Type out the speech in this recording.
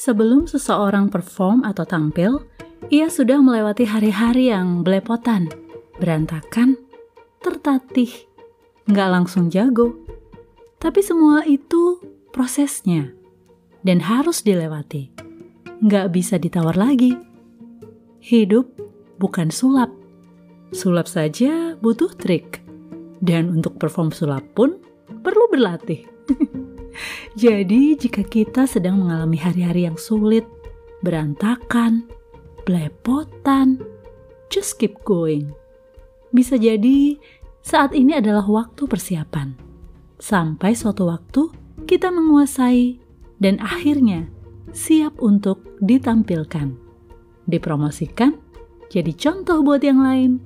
Sebelum seseorang perform atau tampil, ia sudah melewati hari-hari yang belepotan, berantakan, tertatih, nggak langsung jago. Tapi semua itu prosesnya dan harus dilewati. Nggak bisa ditawar lagi. Hidup bukan sulap. Sulap saja butuh trik. Dan untuk perform sulap pun perlu berlatih. Jadi, jika kita sedang mengalami hari-hari yang sulit, berantakan, belepotan, just keep going. Bisa jadi saat ini adalah waktu persiapan. Sampai suatu waktu kita menguasai dan akhirnya siap untuk ditampilkan, dipromosikan, jadi contoh buat yang lain.